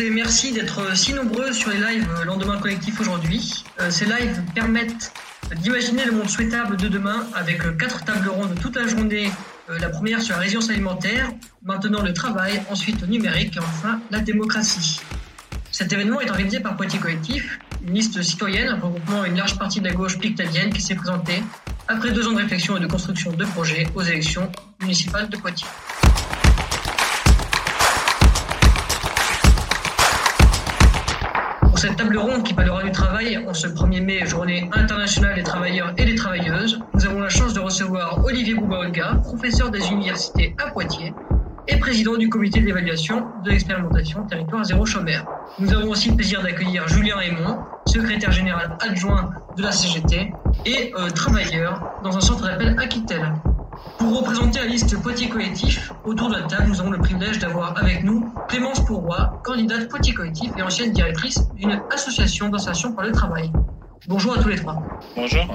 merci d'être si nombreux sur les lives Lendemain Collectif aujourd'hui. Euh, ces lives permettent d'imaginer le monde souhaitable de demain avec euh, quatre tables rondes toute la journée. Euh, la première sur la résilience alimentaire, maintenant le travail, ensuite le numérique et enfin la démocratie. Cet événement est organisé par Poitiers Collectif, une liste citoyenne regroupant une large partie de la gauche pictadienne qui s'est présentée après deux ans de réflexion et de construction de projets aux élections municipales de Poitiers. Cette table ronde qui parlera du travail en ce 1er mai, journée internationale des travailleurs et des travailleuses, nous avons la chance de recevoir Olivier Bouba-Olga, professeur des universités à Poitiers et président du comité d'évaluation de l'expérimentation Territoire Zéro Chômeur. Nous avons aussi le plaisir d'accueillir Julien Raymond, secrétaire général adjoint de la CGT et euh, travailleur dans un centre d'appel Aquitel. Pour représenter la liste Poitiers Collectif, autour de la table, nous avons le privilège d'avoir avec nous Clémence Pourroy, candidate Poitiers Collectif et ancienne directrice d'une association d'insertion par le travail. Bonjour à tous les trois. Bonjour.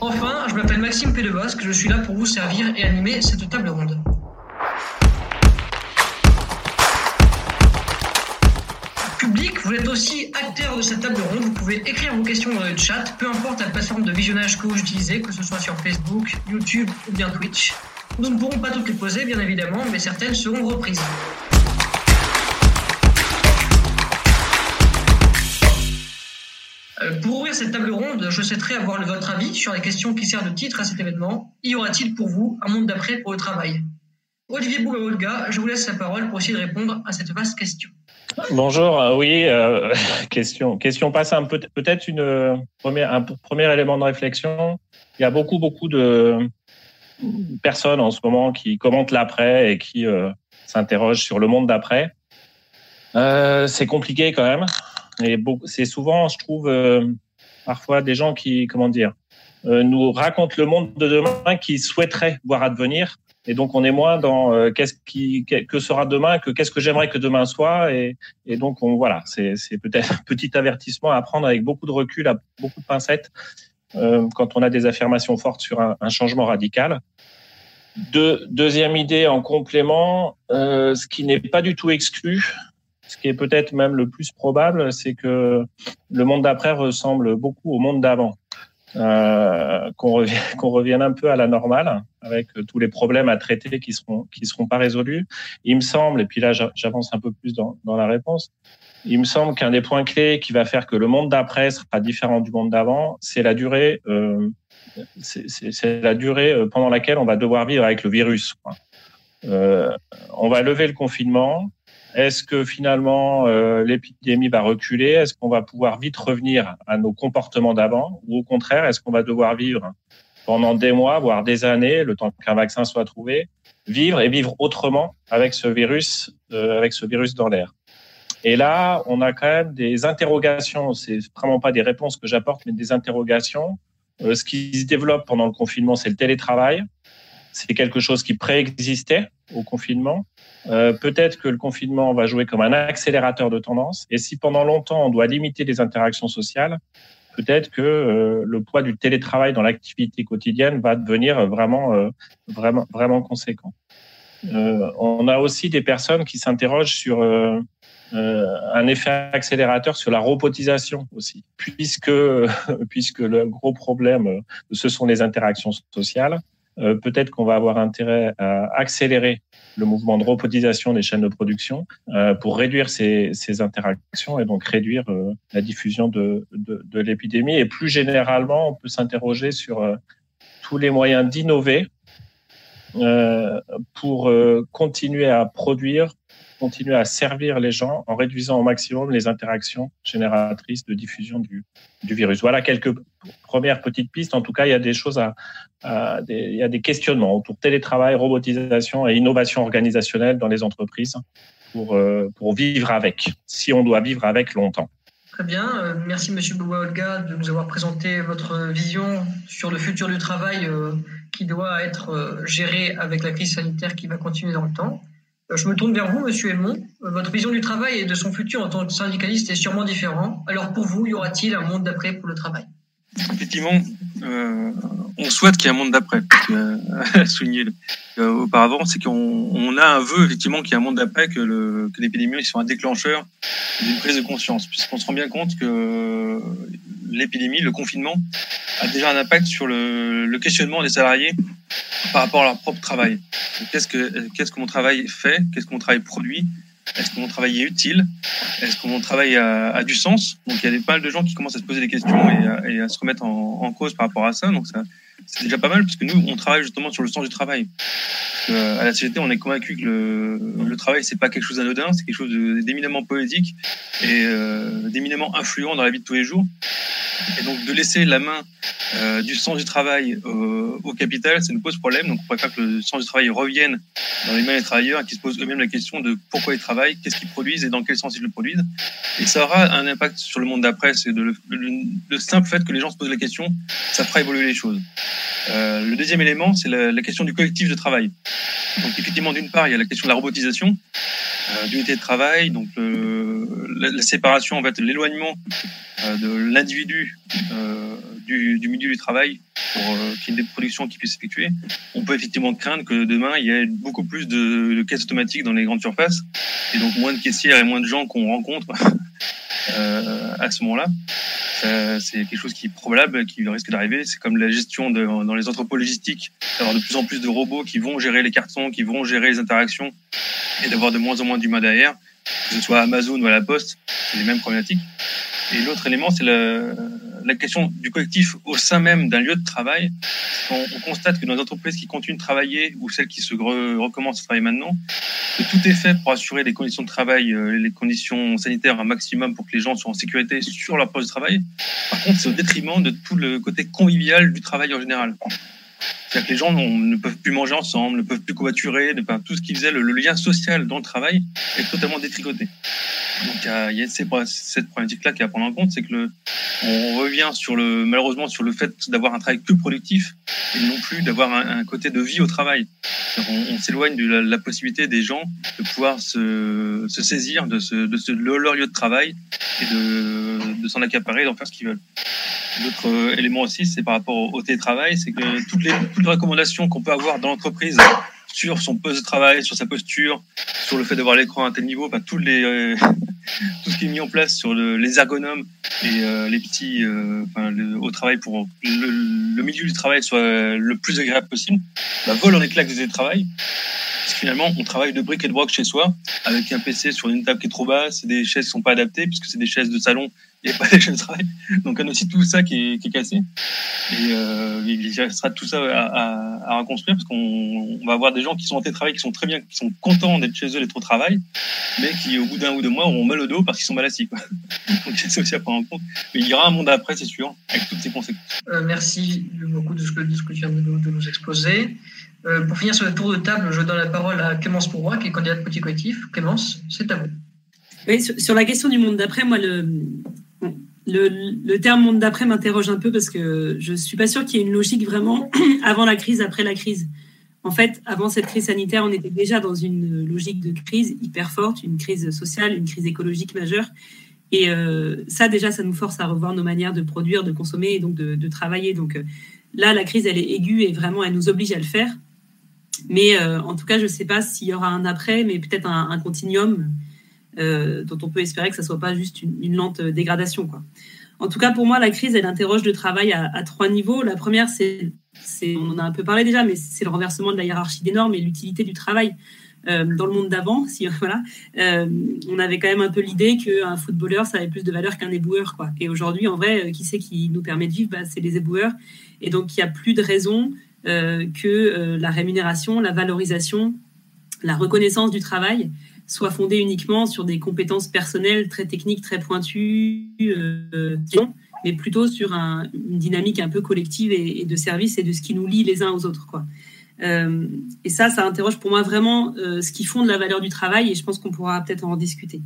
Enfin, je m'appelle Maxime Pédebosque, je suis là pour vous servir et animer cette table ronde. Vous êtes aussi acteur de cette table ronde. Vous pouvez écrire vos questions dans le chat, peu importe la plateforme de visionnage que vous utilisez, que ce soit sur Facebook, YouTube ou bien Twitch. Nous ne pourrons pas toutes les poser, bien évidemment, mais certaines seront reprises. Euh, pour ouvrir cette table ronde, je souhaiterais avoir votre avis sur les questions qui servent de titre à cet événement. Y aura-t-il pour vous un monde d'après pour le travail? Olivier Bouba-Olga, je vous laisse la parole pour essayer de répondre à cette vaste question. Bonjour, euh, oui, euh, question, question pas simple. Peut-être une euh, première, un premier élément de réflexion. Il y a beaucoup, beaucoup de personnes en ce moment qui commentent l'après et qui s'interrogent sur le monde d'après. c'est compliqué quand même. Et c'est souvent, je trouve, parfois des gens qui, comment dire, nous racontent le monde de demain qu'ils souhaiteraient voir advenir et donc, on est moins dans euh, qu'est-ce qui, que sera demain que qu'est-ce que j'aimerais que demain soit. Et, et donc, on, voilà, c'est, peut-être un petit avertissement à prendre avec beaucoup de recul, à beaucoup de pincettes, euh, quand on a des affirmations fortes sur un, un changement radical. De, deuxième idée en complément, euh, ce qui n'est pas du tout exclu, ce qui est peut-être même le plus probable, c'est que le monde d'après ressemble beaucoup au monde d'avant. Euh, qu'on revienne, qu'on revienne un peu à la normale avec tous les problèmes à traiter qui seront qui seront pas résolus. Il me semble, et puis là j'avance un peu plus dans, dans la réponse, il me semble qu'un des points clés qui va faire que le monde d'après sera différent du monde d'avant, c'est la durée, euh, c'est la durée euh, pendant laquelle on va devoir vivre avec le virus. Euh, on va lever le confinement, est-ce que finalement euh, l'épidémie va reculer? Est-ce qu'on va pouvoir vite revenir à nos comportements d'avant? Ou au contraire, est-ce qu'on va devoir vivre pendant des mois, voire des années, le temps qu'un vaccin soit trouvé, vivre et vivre autrement avec ce virus, euh, dans l'air? Et là, on a quand même des interrogations. C'est vraiment pas des réponses que j'apporte, mais des interrogations. Euh, ce qui se développe pendant le confinement, c'est le télétravail. C'est quelque chose qui préexistait au confinement. Euh, peut-être que le confinement va jouer comme un accélérateur de tendance. Et si pendant longtemps on doit limiter les interactions sociales, peut-être que euh, le poids du télétravail dans l'activité quotidienne va devenir vraiment, euh, vraiment, vraiment conséquent. on a aussi des personnes qui s'interrogent sur un effet accélérateur sur la robotisation aussi, puisque puisque le gros problème ce sont les interactions sociales. Euh, peut-être qu'on va avoir intérêt à accélérer le mouvement de robotisation des chaînes de production euh, pour réduire ces, ces, interactions et donc réduire euh, la diffusion de, de, de l'épidémie. Et plus généralement, on peut s'interroger sur tous les moyens d'innover pour continuer à produire continuer à servir les gens en réduisant au maximum les interactions génératrices de diffusion du, virus. Voilà quelques premières petites pistes. En tout cas, il y a des choses à, il y a des questionnements autour télétravail, robotisation et innovation organisationnelle dans les entreprises pour, euh, pour vivre avec, si on doit vivre avec longtemps. Très bien. Euh, merci, Monsieur Olga, de nous avoir présenté votre vision sur le futur du travail euh, qui doit être géré avec la crise sanitaire qui va continuer dans le temps. Euh, je me tourne vers vous, Monsieur Edmond. Euh, votre vision du travail et de son futur en tant que syndicaliste est sûrement différente. Alors pour vous, y aura-t-il un monde d'après pour le travail? Effectivement, euh, on souhaite qu'il y ait un monde d'après. Souligné euh, auparavant, c'est qu'on on a un vœu effectivement qu'il y ait un monde d'après, que l'épidémie soit un déclencheur d'une prise de conscience, puisqu'on se rend bien compte que l'épidémie, le confinement, a déjà un impact sur le, questionnement des salariés par rapport à leur propre travail. Qu'est-ce que, qu'est-ce que mon travail fait? Qu'est-ce que mon travail produit? Est-ce que mon travail est utile? Est-ce que mon travail a, du sens? Donc il y a pas mal de gens qui commencent à se poser des questions et à, se remettre en, cause par rapport à ça. Donc ça, c'est déjà pas mal parce que nous, on travaille justement sur le sens du travail. à la société, on est convaincu que le, le travail, c'est pas quelque chose d'anodin, c'est quelque chose d'éminemment poétique et euh, d'éminemment influent dans la vie de tous les jours. Et donc de laisser la main euh, du sens du travail euh, au capital, ça nous pose problème. Donc on préfère que le sens du travail revienne dans les mains des travailleurs qu'ils se posent eux-mêmes la question de pourquoi ils travaillent, qu'est-ce qu'ils produisent et dans quel sens ils le produisent. Et ça aura un impact sur le monde d'après. C'est le, simple fait que les gens se posent la question, ça fera évoluer les choses. Euh, le deuxième élément, c'est la, question du collectif de travail. Donc effectivement, d'une part, il y a la question de la robotisation, euh, d'unité de travail, donc la, la, séparation, en fait, l'éloignement euh, de l'individu euh, du, milieu du travail pour euh, qu'il y ait des productions qui puissent s'effectuer. On peut effectivement craindre que demain, il y ait beaucoup plus de, caisses automatiques dans les grandes surfaces et donc moins de caissières et moins de gens qu'on rencontre euh, à ce moment-là. C'est quelque chose qui est probable, qui risque d'arriver. C'est comme la gestion dans les entrepôts logistiques, d'avoir de plus en plus de robots qui vont gérer les cartons, qui vont gérer les interactions et d'avoir de moins en moins d'humains derrière, que ce soit Amazon ou à la Poste, c'est les mêmes problématiques. Et l'autre élément, c'est la question du collectif au sein même d'un lieu de travail. On, on, constate que dans les entreprises qui continuent de travailler ou celles qui se recommencent à travailler maintenant, que tout est fait pour assurer les conditions de travail, euh, les conditions sanitaires un maximum pour que les gens soient en sécurité sur leur poste de travail. Par contre, c'est au détriment de tout le côté convivial du travail en général. C'est-à-dire que les gens ne peuvent plus manger ensemble, ne peuvent plus covoiturer, tout ce qui faisait le, lien social dans le travail est totalement détricoté. Donc il y a, cette problématique-là qui est à prendre en compte, c'est que on revient malheureusement sur le fait d'avoir un travail que productif et non plus d'avoir un, côté de vie au travail. On, s'éloigne de la, possibilité des gens de pouvoir se, saisir de leur lieu de travail et de, de s'en accaparer et d'en faire ce qu'ils veulent. L'autre euh, élément aussi, c'est par rapport au télétravail, c'est que toutes les, toutes les recommandations qu'on peut avoir dans l'entreprise sur son poste de travail, sur sa posture, sur le fait d'avoir l'écran à tel niveau, bah, tous les, euh, tout ce qui est mis en place sur le, les ergonomes et euh, les petits euh, enfin, le, au travail pour le, le, milieu du travail soit le plus agréable possible, bah, vole en éclats du travail. Parce que finalement, on travaille de briques et de broc chez soi, avec un PC sur une table qui est trop basse, des chaises qui sont pas adaptées, puisque c'est des chaises de salon il n'y a pas de travail. Donc on a aussi tout ça qui est, qui est cassé. Et euh, il restera tout ça à, à, à reconstruire parce qu'on va avoir des gens qui sont en télétravail, qui sont très bien, qui sont contents d'être chez eux, d'être au travail, mais qui au bout d'un ou deux mois auront mal au dos parce qu'ils sont mal assis. Quoi. Donc c'est aussi à prendre en compte. Mais il y aura un monde après, c'est sûr, avec toutes ces conséquences. Euh, merci beaucoup de ce, que, de ce que tu viens de nous, de nous exposer. Euh, pour finir sur le tour de table, je donne la parole à Clémence Pourroy, qui est candidate petit collectif. Clémence, c'est à vous. Oui, sur, sur la question du monde d'après, moi, le, le, terme monde d'après m'interroge un peu parce que je suis pas sûre qu'il y ait une logique vraiment avant la crise, après la crise. En fait, avant cette crise sanitaire, on était déjà dans une logique de crise hyper forte, une crise sociale, une crise écologique majeure. Et euh, ça, déjà, ça nous force à revoir nos manières de produire, de consommer et donc de, travailler. Donc euh, là, la crise, elle est aiguë et vraiment, elle nous oblige à le faire. Mais euh, en tout cas, je ne sais pas s'il y aura un après, mais peut-être un continuum euh, dont on peut espérer que ça soit pas juste une, lente dégradation. Quoi. En tout cas, pour moi, la crise, elle interroge le travail à, trois niveaux. La première, c'est, on en a un peu parlé déjà, mais c'est le renversement de la hiérarchie des normes et l'utilité du travail. Euh, dans le monde d'avant, si voilà, euh, on avait quand même un peu l'idée qu'un footballeur, ça avait plus de valeur qu'un éboueur, quoi. Et aujourd'hui, en vrai, qui c'est qui nous permet de vivre? Bah, C'est les éboueurs. Et donc, il n'y a plus de raison que la rémunération, la valorisation, la reconnaissance du travail soit fondée uniquement sur des compétences personnelles très techniques, très pointues, euh, mais plutôt sur un, une dynamique un peu collective et, de service et de ce qui nous lie les uns aux autres. Quoi. Euh, et ça, ça interroge pour moi vraiment euh, ce qui fonde la valeur du travail et je pense qu'on pourra peut-être en discuter.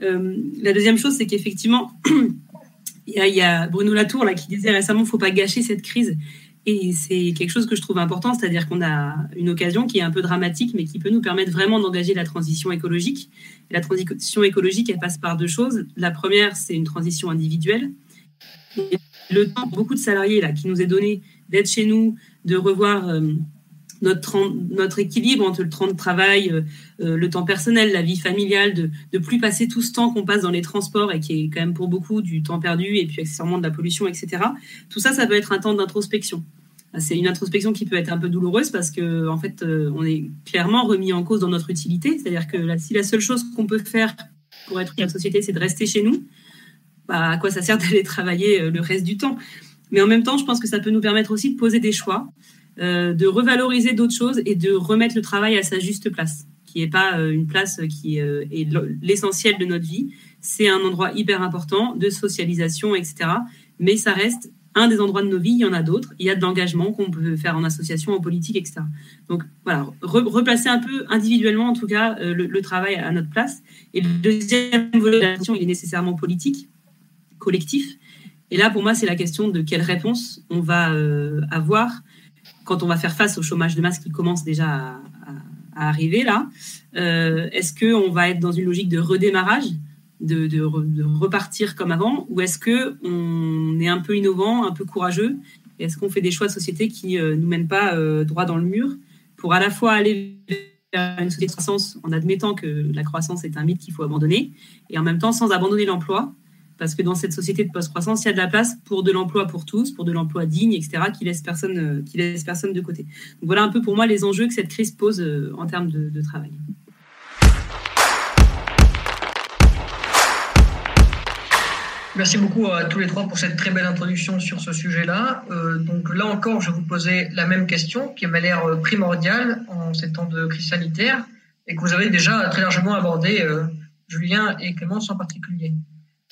La deuxième chose, c'est qu'effectivement, il y, a Bruno Latour là, qui disait récemment qu'il ne faut pas gâcher cette crise. Et c'est quelque chose que je trouve important, c'est-à-dire qu'on a une occasion qui est un peu dramatique, mais qui peut nous permettre vraiment d'engager la transition écologique. La transition écologique, elle passe par deux choses. La première, c'est une transition individuelle. Le temps, beaucoup de salariés là, qui nous est donné d'être chez nous, de revoir euh, notre, équilibre entre le temps de travail, euh, euh, le temps personnel, la vie familiale, de ne plus passer tout ce temps qu'on passe dans les transports et qui est quand même pour beaucoup du temps perdu et puis accessoirement de la pollution, etc. Tout ça, ça peut être un temps d'introspection. C'est une introspection qui peut être un peu douloureuse parce que en fait, on est clairement remis en cause dans notre utilité. C'est-à-dire que si la seule chose qu'on peut faire pour être une société, c'est de rester chez nous, bah, à quoi ça sert d'aller travailler le reste du temps? Mais en même temps, je pense que ça peut nous permettre aussi de poser des choix, euh, de revaloriser d'autres choses et de remettre le travail à sa juste place, qui n'est pas euh, une place qui euh, est l'essentiel de notre vie. C'est un endroit hyper important de socialisation, etc. Mais ça reste un des endroits de nos vies. Il y en a d'autres. Il y a de l'engagement qu'on peut faire en association, en politique, etc. Donc voilà, replacer un peu individuellement, en tout cas, le, travail à notre place. Et le deuxième volet de la il est nécessairement politique, collectif. Et là, pour moi, c'est la question de quelle réponse on va euh, avoir quand on va faire face au chômage de masse qui commence déjà à, arriver là. Euh, est-ce qu'on va être dans une logique de redémarrage, de, repartir comme avant, ou est-ce qu'on est un peu innovant, un peu courageux Est-ce qu'on fait des choix de société qui ne euh, nous mènent pas droit dans le mur pour à la fois aller vers une société de croissance en admettant que la croissance est un mythe qu'il faut abandonner, et en même temps sans abandonner l'emploi parce que dans cette société de post-croissance, il y a de la place pour de l'emploi pour tous, pour de l'emploi digne, etc., qui laisse personne, euh, qui laisse personne de côté. Donc voilà un peu pour moi les enjeux que cette crise pose euh, en termes de, travail. Merci beaucoup à tous les trois pour cette très belle introduction sur ce sujet-là. Euh, donc là encore, je vais vous poser la même question qui m'a l'air primordiale en ces temps de crise sanitaire et que vous avez déjà très largement abordé, Julien et Clémence en particulier.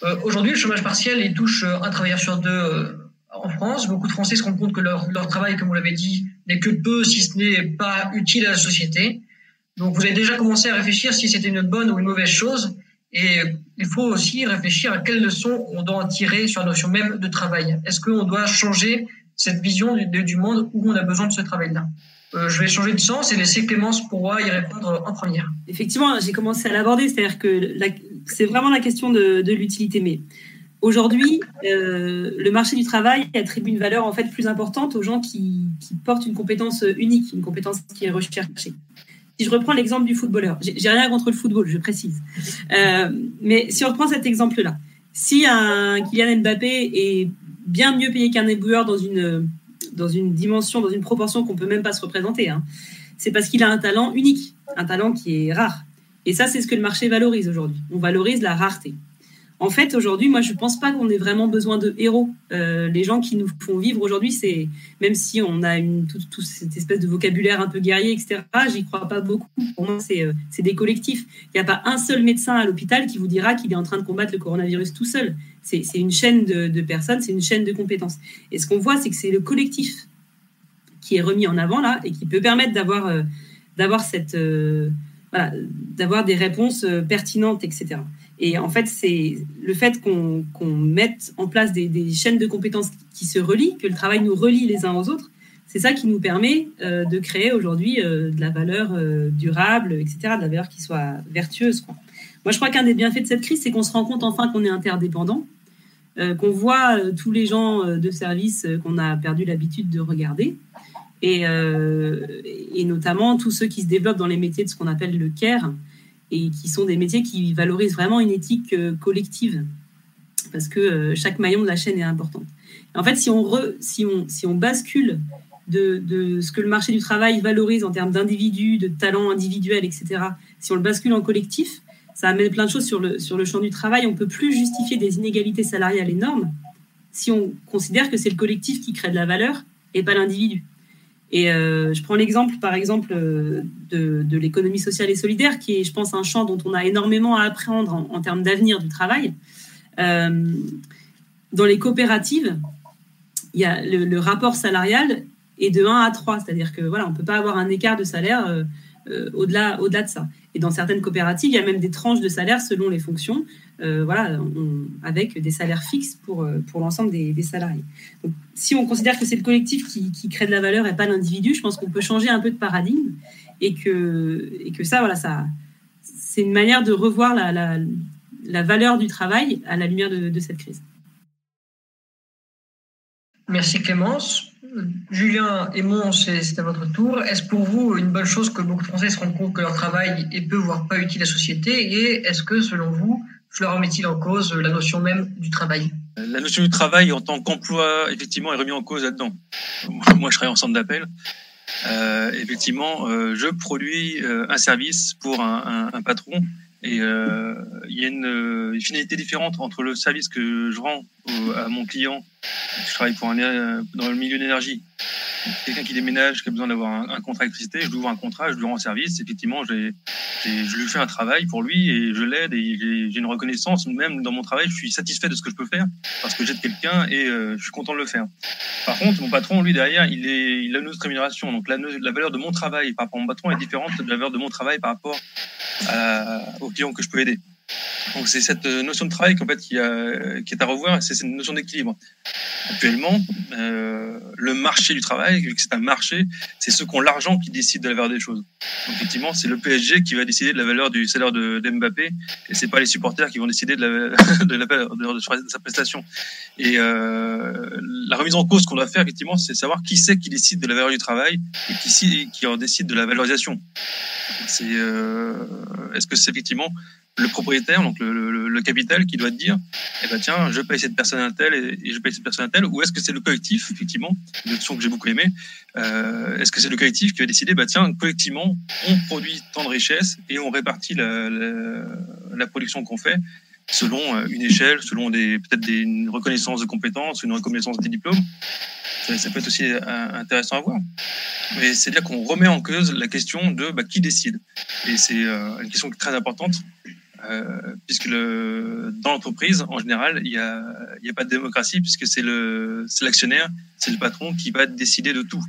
Euh, aujourd'hui, le chômage partiel, il touche euh, un travailleur sur deux euh, en France. Beaucoup de Français se rendent compte que leur, travail, comme vous l'avez dit, n'est que peu, si ce n'est pas utile à la société. Donc, vous avez déjà commencé à réfléchir si c'était une bonne ou une mauvaise chose. Et il faut aussi réfléchir à quelles leçons on doit en tirer sur la notion même de travail. Est-ce qu'on doit changer cette vision du, monde où on a besoin de ce travail-là? Je vais changer de sens et laisser Clémence pour y répondre en première. Effectivement, j'ai commencé à l'aborder, c'est-à-dire que la, c'est vraiment la question de, l'utilité. Mais aujourd'hui, euh, le marché du travail attribue une valeur en fait plus importante aux gens qui, portent une compétence unique, une compétence qui est recherchée. Si je reprends l'exemple du footballeur, j'ai rien contre le football, je précise. Euh, mais si on reprend cet exemple-là, si un Kylian Mbappé est bien mieux payé qu'un éboueur dans une, dimension, dans une proportion qu'on peut même pas se représenter, hein, c'est parce qu'il a un talent unique, un talent qui est rare. Et ça, c'est ce que le marché valorise aujourd'hui. On valorise la rareté. En fait, aujourd'hui, moi, je ne pense pas qu'on ait vraiment besoin de héros. Euh, les gens qui nous font vivre aujourd'hui, c'est même si on a toute, cette espèce de vocabulaire un peu guerrier, etc., j'y crois pas beaucoup. Pour moi, c'est euh, des collectifs. Il n'y a pas un seul médecin à l'hôpital qui vous dira qu'il est en train de combattre le coronavirus tout seul. C'est une chaîne de, personnes, c'est une chaîne de compétences. Et ce qu'on voit, c'est que c'est le collectif qui est remis en avant là et qui peut permettre d'avoir euh, d'avoir cette d'avoir des réponses euh, pertinentes, etc. Et en fait, c'est le fait qu'on mette en place des, chaînes de compétences qui se relient, que le travail nous relie les uns aux autres, c'est ça qui nous permet euh, de créer aujourd'hui euh, de la valeur durable, etc., de la valeur qui soit vertueuse. Moi, je crois qu'un des bienfaits de cette crise, c'est qu'on se rend compte enfin qu'on est interdépendant, qu'on voit tous les gens de service qu'on a perdu l'habitude de regarder, euh, et, notamment tous ceux qui se développent dans les métiers de ce qu'on appelle le care, et qui sont des métiers qui valorisent vraiment une éthique euh, collective, parce que euh, chaque maillon de la chaîne est important. En fait, si on, si on, si on bascule de, de, ce que le marché du travail valorise en termes d'individus, de talents individuels, etc., si on le bascule en collectif, ça amène plein de choses sur le, sur le champ du travail. On ne peut plus justifier des inégalités salariales énormes si on considère que c'est le collectif qui crée de la valeur et pas l'individu. Et euh, je prends l'exemple, par exemple, euh, de, l'économie sociale et solidaire, qui est, je pense, un champ dont on a énormément à apprendre en, termes d'avenir du travail. Euh, dans les coopératives, il y a le, rapport salarial est de 1 à 3, c'est-à-dire que voilà, on ne peut pas avoir un écart de salaire au-delà au -delà de ça. Et dans certaines coopératives, il y a même des tranches de salaire selon les fonctions, euh, voilà, avec des salaires fixes pour, euh, pour l'ensemble des, salariés. Donc, si on considère que c'est le collectif qui, qui, crée de la valeur et pas l'individu, je pense qu'on peut changer un peu de paradigme et que, et que ça, voilà, ça, c'est une manière de revoir la, la, la, valeur du travail à la lumière de cette crise. Merci Clémence. Julien et c'est à votre tour. Est-ce pour vous une bonne chose que beaucoup de Français se rendent compte que leur travail est peu, voire pas utile à la société? Et est-ce que, selon vous, cela remet-il en cause la notion même du travail? La notion du travail en tant qu'emploi, effectivement, est remise en cause là-dedans. Moi, je travaille en centre d'appel. Euh, effectivement, euh, je produis euh, un service pour un, patron et il y a une, une, finalité différente entre le service que je rends à mon client. Je travaille pour un, dans le milieu d'énergie quelqu'un qui déménage, qui a besoin d'avoir un, contrat d'électricité, je lui ouvre un contrat, je lui rends service. Effectivement, je lui fais un travail pour lui et je l'aide et j'ai une reconnaissance. Même dans mon travail, je suis satisfait de ce que je peux faire parce que j'aide quelqu'un et euh, je suis content de le faire. Par contre, mon patron, lui, derrière, il, a une autre rémunération. Donc la, valeur de mon travail par rapport à mon patron est différente de la valeur de mon travail par rapport à, aux clients que je peux aider. Donc c'est cette notion de travail qu'en fait qui, a, qui est à revoir, c'est cette notion d'équilibre. Actuellement, euh, le marché du travail, vu que c'est un marché, c'est ceux qui ont l'argent qui décident de la valeur des choses. Donc effectivement, c'est le PSG qui va décider de la valeur du salaire de, de Mbappé, et c'est pas les supporters qui vont décider de la, de la valeur de, sa prestation. Et euh, la remise en cause qu'on doit faire effectivement, c'est savoir qui c'est qui décide de la valeur du travail et qui, en décide de la valorisation. Euh, est-ce que c'est effectivement le propriétaire, donc le, capital, qui doit dire, eh ben tiens, je paye cette personne à tel et, je paye cette personne à tel, ou est-ce que c'est le collectif, effectivement, une option que j'ai beaucoup aimé, euh, est-ce que c'est le collectif qui va décider, bah tiens, collectivement, on produit tant de richesses et on répartit la, production qu'on fait selon euh, une échelle, selon peut-être une reconnaissance de compétences, une reconnaissance des diplômes. Ça, peut être aussi euh, intéressant à voir. Mais c'est dire qu'on remet en cause la question de bah, qui décide. Et c'est une question très importante puisque le, dans l'entreprise, en général, il n'y a, a pas de démocratie, puisque c'est l'actionnaire, c'est le patron qui va décider de tout.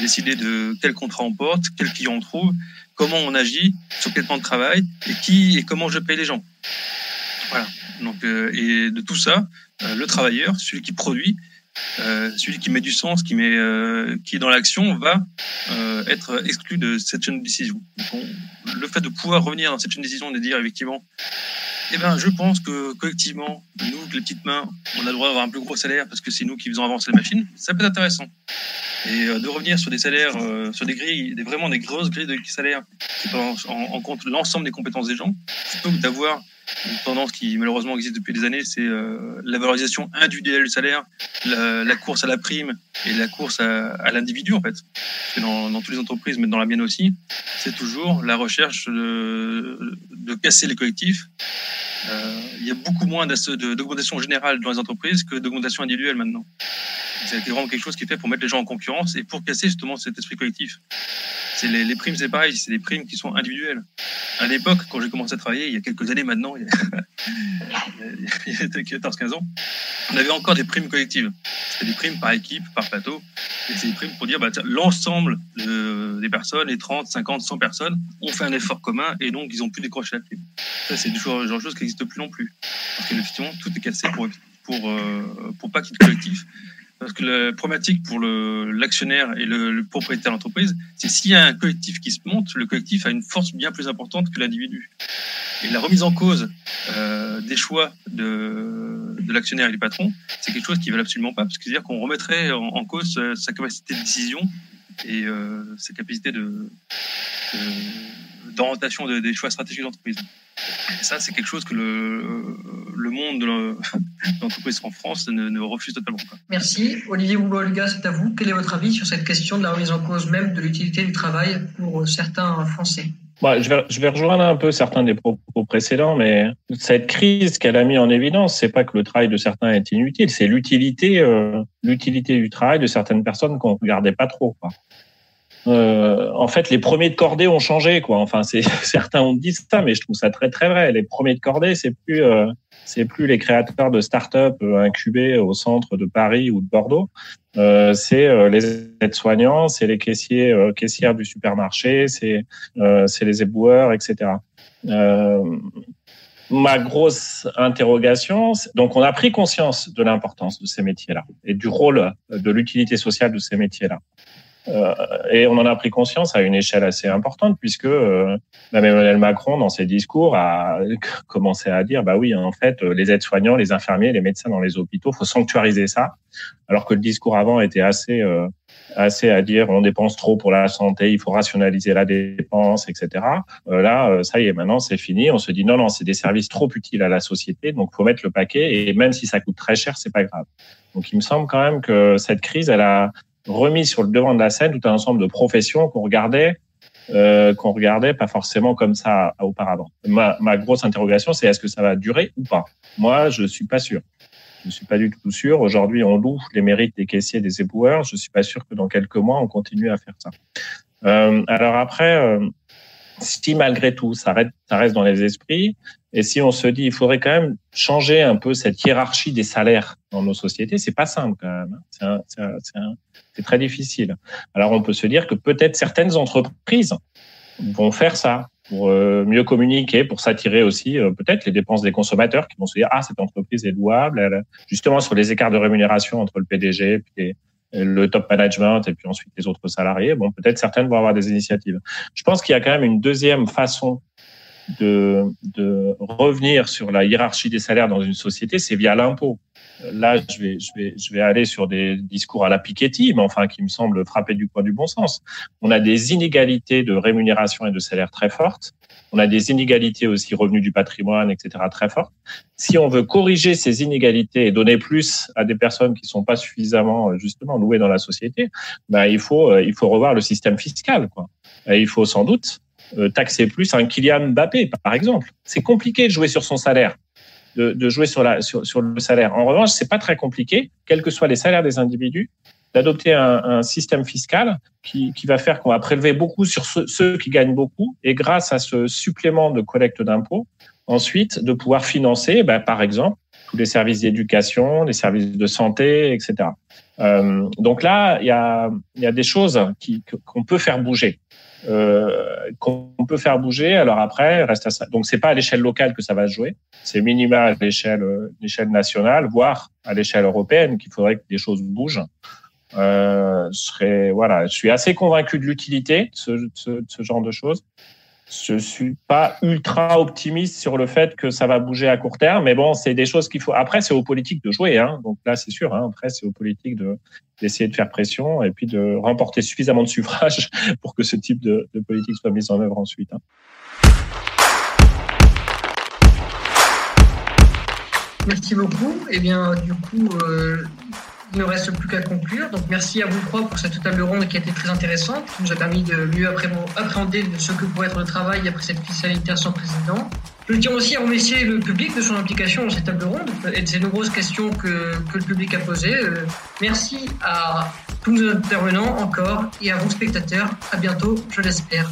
Décider de quel contrat on porte, quel client on trouve, comment on agit, sur quel plan de travail, et qui et comment je paye les gens. Voilà. Donc, euh, et de tout ça, euh, le travailleur, celui qui produit, euh, celui qui met du sens, qui met, euh, qui est dans l'action, va euh, être exclu de cette chaîne de décision. Le fait de pouvoir revenir dans cette chaîne de décision et de dire effectivement, eh ben, je pense que collectivement, nous, les petites mains, on a le droit d'avoir un plus gros salaire parce que c'est nous qui faisons avancer la machine. Ça peut être intéressant. Et euh, de revenir sur des salaires, euh, sur des grilles, des, vraiment des grosses grilles de salaires qui prennent en, compte l'ensemble des compétences des gens, plutôt que d'avoir une tendance qui malheureusement existe depuis des années, c'est euh, la valorisation individuelle du salaire, la, course à la prime et la course à, l'individu en fait. Dans, toutes les entreprises, mais dans la mienne aussi, c'est toujours la recherche de, de casser les collectifs. Euh, il y a beaucoup moins d'augmentation générale dans les entreprises que d'augmentation individuelle maintenant. C'est vraiment quelque chose qui est fait pour mettre les gens en concurrence et pour casser justement cet esprit collectif. C'est les, les, primes, c'est pareil, c'est des primes qui sont individuelles. À l'époque, quand j'ai commencé à travailler, il y a quelques années maintenant, il y a, a 14-15 ans, on avait encore des primes collectives. C'était des primes par équipe, par plateau. Et c'est des primes pour dire, bah, l'ensemble de, des personnes, les 30, 50, 100 personnes, ont fait un effort commun et donc ils ont pu décrocher la prime. Ça, c'est du genre de choses qui n'existe plus non plus. Parce qu'effectivement, tout est cassé pour, pour, euh, pour pas qu'il y ait de collectif. Parce que la problématique pour l'actionnaire et le, le, propriétaire de l'entreprise, c'est s'il y a un collectif qui se monte, le collectif a une force bien plus importante que l'individu. Et la remise en cause euh, des choix de, de l'actionnaire et du patron, c'est quelque chose qui ne veut absolument pas, parce que c'est-à-dire qu'on remettrait en, cause sa, sa, capacité de décision et euh, sa capacité de, d'orientation de, des choix stratégiques de l'entreprise. Et ça, c'est quelque chose que le, le monde de l'entreprise en France ne, ne, refuse totalement pas. Merci. Olivier Bouba-Olga, c'est à vous. Quel est votre avis sur cette question de la remise en cause même de l'utilité du travail pour certains Français? Ouais, je, vais, je vais rejoindre un peu certains des propos précédents, mais cette crise qu'elle a mis en évidence, c'est pas que le travail de certains est inutile, c'est l'utilité, euh, l'utilité du travail de certaines personnes qu'on regardait pas trop. Quoi. Euh, en fait, les premiers de cordée ont changé, quoi. Enfin, certains ont dit ça, mais je trouve ça très très vrai. Les premiers de cordée, c'est plus euh, c'est plus les créateurs de start-up euh, incubés au centre de Paris ou de Bordeaux. Euh, c'est euh, les aides-soignants, c'est les caissiers caissières du supermarché, c'est c'est les éboueurs, etc. ma grosse interrogation, donc on a pris conscience de l'importance de ces métiers-là et du rôle de l'utilité sociale de ces métiers-là. Euh, et on en a pris conscience à une échelle assez importante puisque euh, même Emmanuel Macron, dans ses discours, a commencé à dire bah oui, en fait, les aides-soignants, les infirmiers, les médecins dans les hôpitaux, faut sanctuariser ça. Alors que le discours avant était assez euh, assez à dire on dépense trop pour la santé, il faut rationaliser la dépense, etc. Euh, là, euh, ça y est, maintenant c'est fini. On se dit non, non, c'est des services trop utiles à la société, donc faut mettre le paquet. Et même si ça coûte très cher, c'est pas grave. Donc il me semble quand même que cette crise, elle a remis sur le devant de la scène tout un ensemble de professions qu'on regardait euh, qu'on regardait pas forcément comme ça auparavant. Ma, ma grosse interrogation, c'est est-ce que ça va durer ou pas? Moi, je suis pas sûr. Je suis pas du tout sûr. Aujourd'hui, on loue les mérites des caissiers, des éboueurs. Je suis pas sûr que dans quelques mois, on continue à faire ça. Euh, alors après, euh, si malgré tout, ça reste, ça reste dans les esprits, et si on se dit, il faudrait quand même changer un peu cette hiérarchie des salaires dans nos sociétés, c'est pas simple quand même. Hein. C'est très difficile. Alors on peut se dire que peut-être certaines entreprises vont faire ça pour euh, mieux communiquer, pour s'attirer aussi euh, peut-être les dépenses des consommateurs qui vont se dire ah cette entreprise est louable, justement sur les écarts de rémunération entre le PDG et le top management et puis ensuite les autres salariés. Bon, peut-être certaines vont avoir des initiatives. Je pense qu'il y a quand même une deuxième façon de, de revenir sur la hiérarchie des salaires dans une société, c'est via l'impôt. Là, je vais, je vais, je vais aller sur des discours à la Piketty, mais enfin qui me semblent frapper du coin du bon sens. On a des inégalités de rémunération et de salaire très fortes. On a des inégalités aussi revenus du patrimoine, etc. très fortes. Si on veut corriger ces inégalités et donner plus à des personnes qui sont pas suffisamment justement louées dans la société, ben il faut il faut revoir le système fiscal. Quoi. Il faut sans doute euh, taxer plus un Kylian Mbappé, par exemple. C'est compliqué de jouer sur son salaire, de, de jouer sur, la, sur, le salaire. En revanche, c'est pas très compliqué, quels que soient les salaires des individus, d'adopter un, système fiscal qui, qui va faire qu'on va prélever beaucoup sur ceux, qui gagnent beaucoup, et grâce à ce supplément de collecte d'impôts, ensuite de pouvoir financer, ben, par exemple, tous les services d'éducation, les services de santé, etc. Euh, donc là, il y a, y a des choses qu'on peut faire bouger euh, qu'on peut faire bouger. Alors après, reste à ça. Donc c'est pas à l'échelle locale que ça va se jouer, c'est minima à l'échelle l'échelle nationale, voire à l'échelle européenne qu'il faudrait que des choses bougent. Euh, je serais voilà, je suis assez convaincu de l'utilité de ce, genre de choses je suis pas ultra optimiste sur le fait que ça va bouger à court terme, mais bon, c'est des choses qu'il faut. Après, c'est aux politiques de jouer, hein. Donc là, c'est sûr. Hein. Après, c'est aux politiques de d'essayer de faire pression et puis de remporter suffisamment de suffrages pour que ce type de, de politique soit mise en œuvre ensuite. Hein. Merci beaucoup. Eh bien, du coup, euh, il ne reste plus qu'à conclure. Donc merci à vous trois pour cette table ronde qui a été très intéressante, qui nous a permis de mieux appréhender ce que pourrait être le travail après cette crise sanitaire sans précédent. Je tiens aussi à remercier le public de son implication dans cette table ronde et de ces nombreuses questions que, que le public a posées. Euh, merci à tous nos intervenants encore et à vous spectateurs. À bientôt, je l'espère.